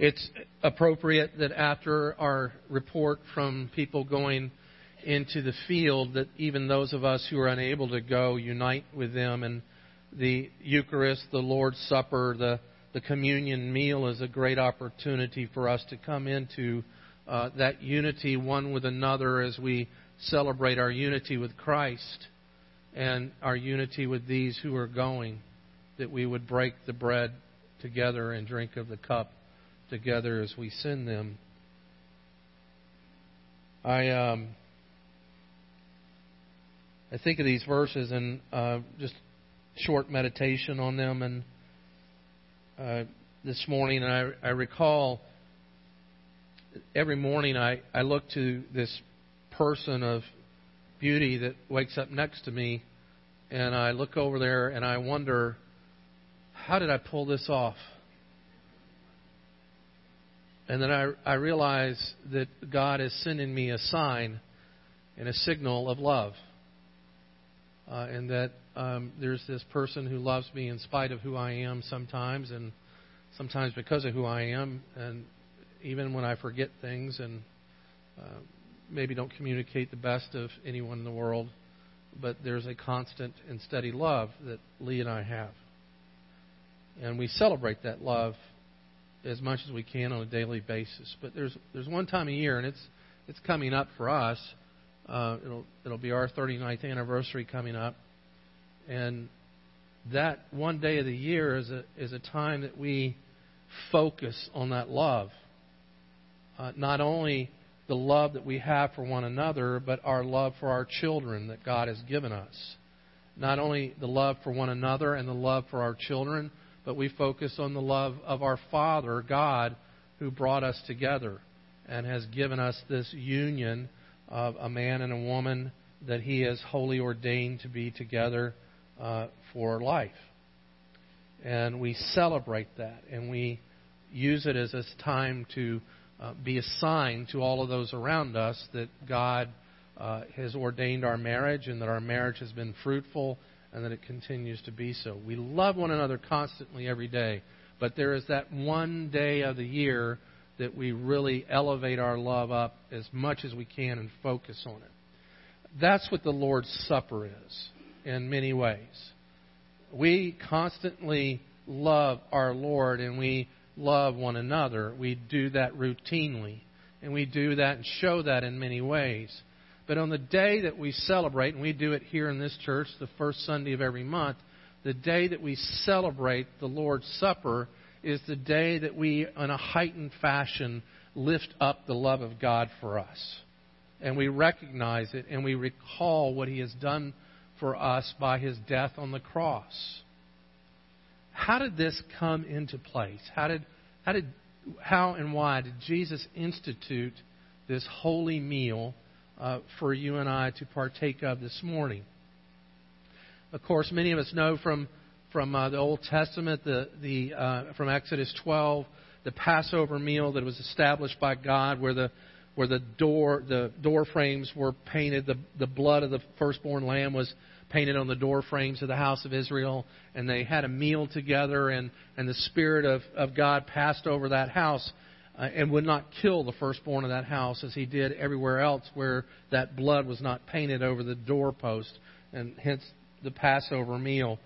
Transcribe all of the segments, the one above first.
it's appropriate that after our report from people going into the field, that even those of us who are unable to go unite with them. And the Eucharist, the Lord's Supper, the, the communion meal is a great opportunity for us to come into uh, that unity one with another as we celebrate our unity with Christ and our unity with these who are going, that we would break the bread together and drink of the cup together as we send them. I um, I think of these verses and uh, just short meditation on them, and uh, this morning I, I recall every morning I, I look to this person of beauty that wakes up next to me, and I look over there and I wonder, how did I pull this off? And then I, I realize that God is sending me a sign and a signal of love. Uh, and that um, there's this person who loves me in spite of who I am sometimes, and sometimes because of who I am, and even when I forget things and uh, maybe don't communicate the best of anyone in the world, but there's a constant and steady love that Lee and I have. And we celebrate that love as much as we can on a daily basis. But there's there's one time a year, and it's it's coming up for us. Uh, it'll it'll be our 39th anniversary coming up, and that one day of the year is a is a time that we focus on that love. Uh, not only the love that we have for one another, but our love for our children that God has given us. Not only the love for one another and the love for our children, but we focus on the love of our Father, God, who brought us together and has given us this union of a man and a woman that He has wholly ordained to be together uh, for life. And we celebrate that and we use it as a time to uh, be a sign to all of those around us that God uh, has ordained our marriage and that our marriage has been fruitful and that it continues to be so. We love one another constantly every day, but there is that one day of the year that we really elevate our love up as much as we can and focus on it. That's what the Lord's Supper is in many ways. We constantly love our Lord and we love one another. We do that routinely. And we do that and show that in many ways. But on the day that we celebrate, and we do it here in this church the first Sunday of every month, the day that we celebrate the Lord's Supper is the day that we, in a heightened fashion, lift up the love of God for us. And we recognize it and we recall what He has done for us by His death on the cross. How did this come into place? How did, how did, how and why did Jesus institute this holy meal uh, for you and I to partake of this morning. Of course, many of us know from from uh, the Old Testament, the the uh, from Exodus 12, the Passover meal that was established by God, where the where the door the door frames were painted, the the blood of the firstborn lamb was painted on the door frames of the house of Israel, and they had a meal together, and and the Spirit of of God passed over that house uh, and would not kill the firstborn of that house as he did everywhere else where that blood was not painted over the doorpost, and hence the Passover meal.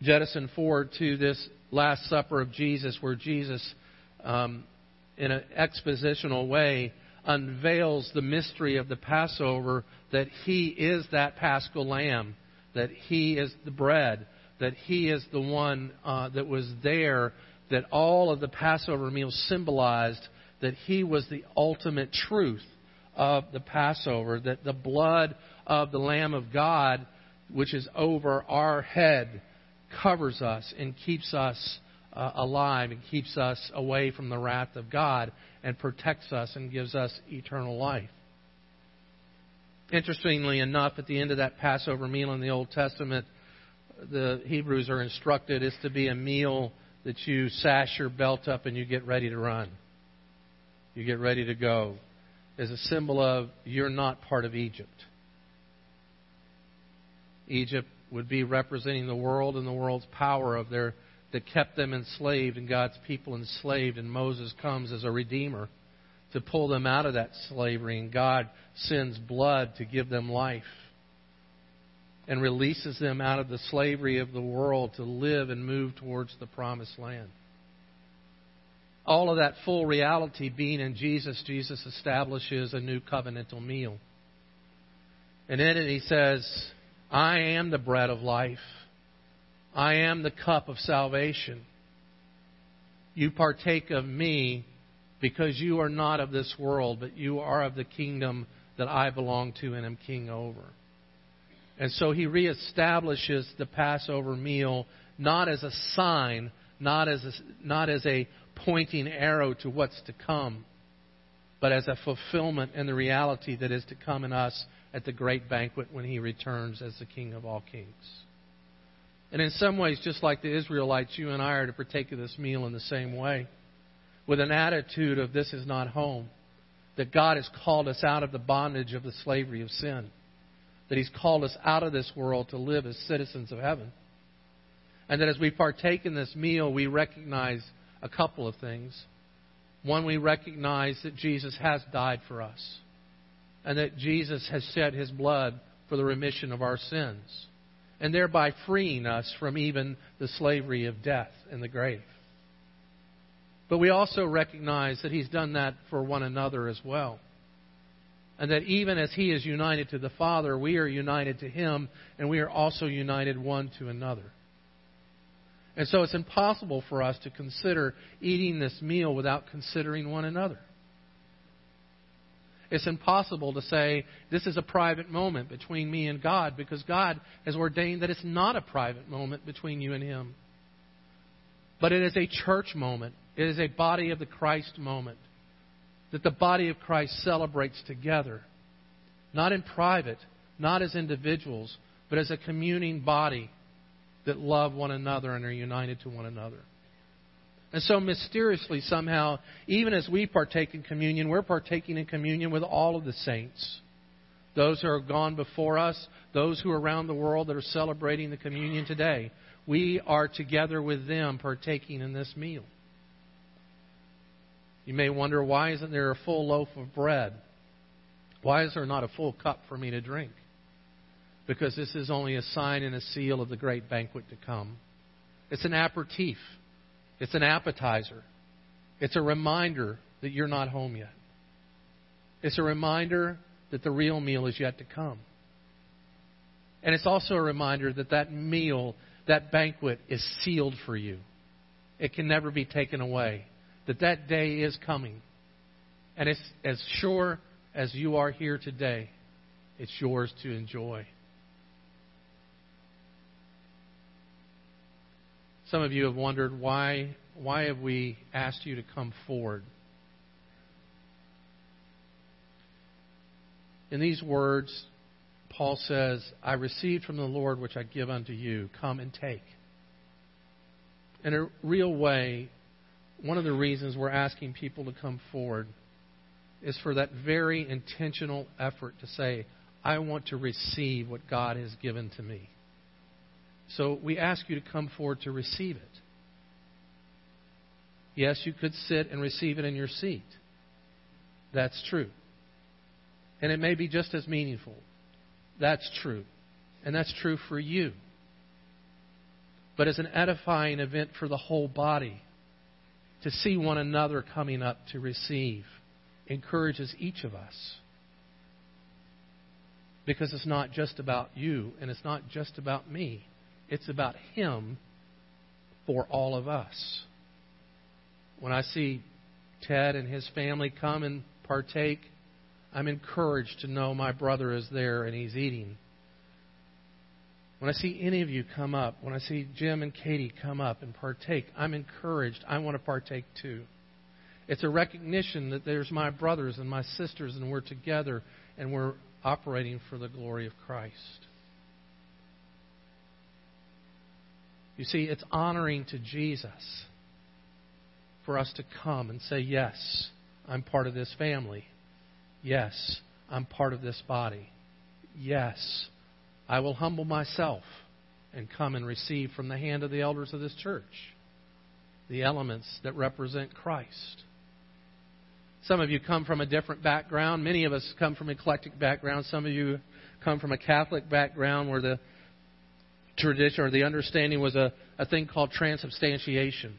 Jettison forward to this Last Supper of Jesus, where Jesus, um, in an expositional way, unveils the mystery of the Passover that he is that paschal lamb, that he is the bread, that he is the one uh, that was there that all of the Passover meals symbolized that he was the ultimate truth of the Passover, that the blood of the Lamb of God, which is over our head, covers us and keeps us uh, alive and keeps us away from the wrath of God and protects us and gives us eternal life. Interestingly enough, at the end of that Passover meal in the Old Testament, the Hebrews are instructed is to be a meal that you sash your belt up and you get ready to run. You get ready to go as a symbol of you're not part of Egypt. Egypt would be representing the world and the world's power of their that kept them enslaved and God's people enslaved, and Moses comes as a redeemer to pull them out of that slavery, and God sends blood to give them life and releases them out of the slavery of the world to live and move towards the promised land. All of that full reality being in Jesus, Jesus establishes a new covenantal meal. And in it he says, I am the bread of life. I am the cup of salvation. You partake of me because you are not of this world, but you are of the kingdom that I belong to and am king over. And so he reestablishes the Passover meal not as a sign, not as a, not as a pointing arrow to what's to come, but as a fulfillment and the reality that is to come in us at the great banquet when he returns as the King of all kings. And in some ways, just like the Israelites, you and I are to partake of this meal in the same way, with an attitude of this is not home, that God has called us out of the bondage of the slavery of sin that He's called us out of this world to live as citizens of heaven. And that as we partake in this meal, we recognize a couple of things. One, we recognize that Jesus has died for us, and that Jesus has shed His blood for the remission of our sins, and thereby freeing us from even the slavery of death and the grave. But we also recognize that He's done that for one another as well. And that even as He is united to the Father, we are united to Him, and we are also united one to another. And so it's impossible for us to consider eating this meal without considering one another. It's impossible to say this is a private moment between me and God because God has ordained that it's not a private moment between you and Him. But it is a church moment, it is a body of the Christ moment that the body of Christ celebrates together, not in private, not as individuals, but as a communing body that love one another and are united to one another. And so, mysteriously, somehow, even as we partake in communion, we're partaking in communion with all of the saints. Those who are gone before us, those who are around the world that are celebrating the communion today. We are together with them partaking in this meal. You may wonder why isn't there a full loaf of bread? Why is there not a full cup for me to drink? Because this is only a sign and a seal of the great banquet to come. It's an aperitif. It's an appetizer. It's a reminder that you're not home yet. It's a reminder that the real meal is yet to come. And it's also a reminder that that meal, that banquet, is sealed for you. It can never be taken away that that day is coming. And it's as sure as you are here today, it's yours to enjoy. Some of you have wondered why why have we asked you to come forward? In these words, Paul says, I received from the Lord which I give unto you. Come and take. In a real way, one of the reasons we're asking people to come forward is for that very intentional effort to say, I want to receive what God has given to me. So we ask you to come forward to receive it. Yes, you could sit and receive it in your seat. That's true. And it may be just as meaningful. That's true. And that's true for you. But as an edifying event for the whole body, to see one another coming up to receive encourages each of us. Because it's not just about you and it's not just about me, it's about Him for all of us. When I see Ted and his family come and partake, I'm encouraged to know my brother is there and he's eating. When I see any of you come up, when I see Jim and Katie come up and partake, I'm encouraged. I want to partake too. It's a recognition that there's my brothers and my sisters, and we're together and we're operating for the glory of Christ. You see, it's honoring to Jesus for us to come and say, Yes, I'm part of this family. Yes, I'm part of this body. Yes, I will humble myself and come and receive from the hand of the elders of this church. the elements that represent Christ. Some of you come from a different background. Many of us come from eclectic backgrounds. Some of you come from a Catholic background where the tradition or the understanding was a, a thing called transubstantiation,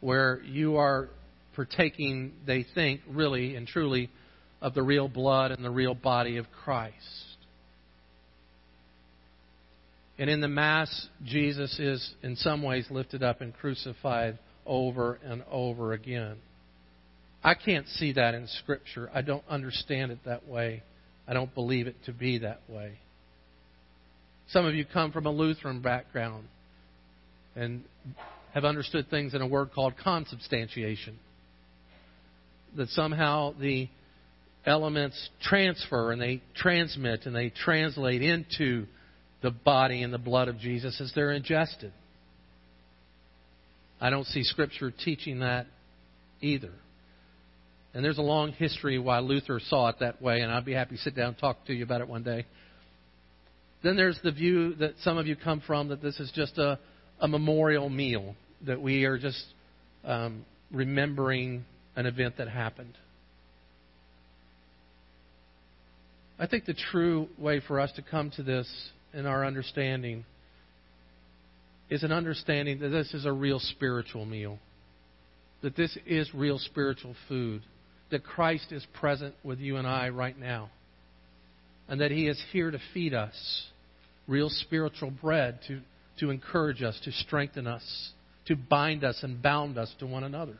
where you are partaking, they think, really and truly, of the real blood and the real body of Christ. And in the Mass, Jesus is in some ways lifted up and crucified over and over again. I can't see that in Scripture. I don't understand it that way. I don't believe it to be that way. Some of you come from a Lutheran background and have understood things in a word called consubstantiation. That somehow the elements transfer and they transmit and they translate into the body and the blood of Jesus as they're ingested. I don't see Scripture teaching that either. And there's a long history why Luther saw it that way, and I'd be happy to sit down and talk to you about it one day. Then there's the view that some of you come from that this is just a, a memorial meal, that we are just um, remembering an event that happened. I think the true way for us to come to this in our understanding is an understanding that this is a real spiritual meal, that this is real spiritual food, that Christ is present with you and I right now, and that He is here to feed us real spiritual bread to, to encourage us, to strengthen us, to bind us and bound us to one another.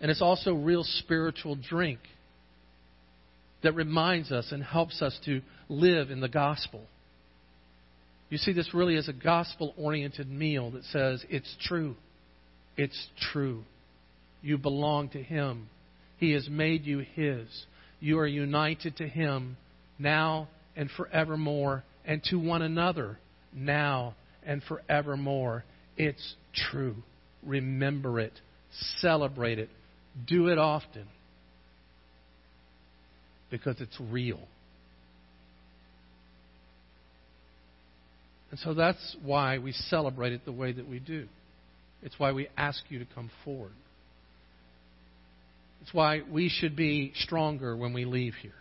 And it's also real spiritual drink that reminds us and helps us to live in the gospel. You see, this really is a gospel oriented meal that says it's true. It's true. You belong to Him. He has made you His. You are united to Him now and forevermore and to one another now and forevermore. It's true. Remember it. Celebrate it. Do it often. Because it's real. And so that's why we celebrate it the way that we do. It's why we ask you to come forward. It's why we should be stronger when we leave here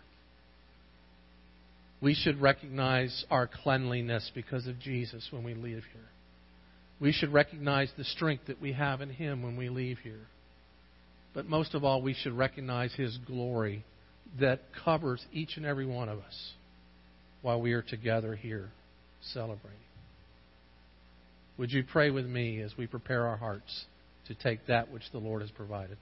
we should recognize our cleanliness because of Jesus when we leave here. We should recognize the strength that we have in Him when we leave here. But most of all, we should recognize His glory that covers each and every one of us while we are together here celebrating. Would you pray with me as we prepare our hearts to take that which the Lord has provided?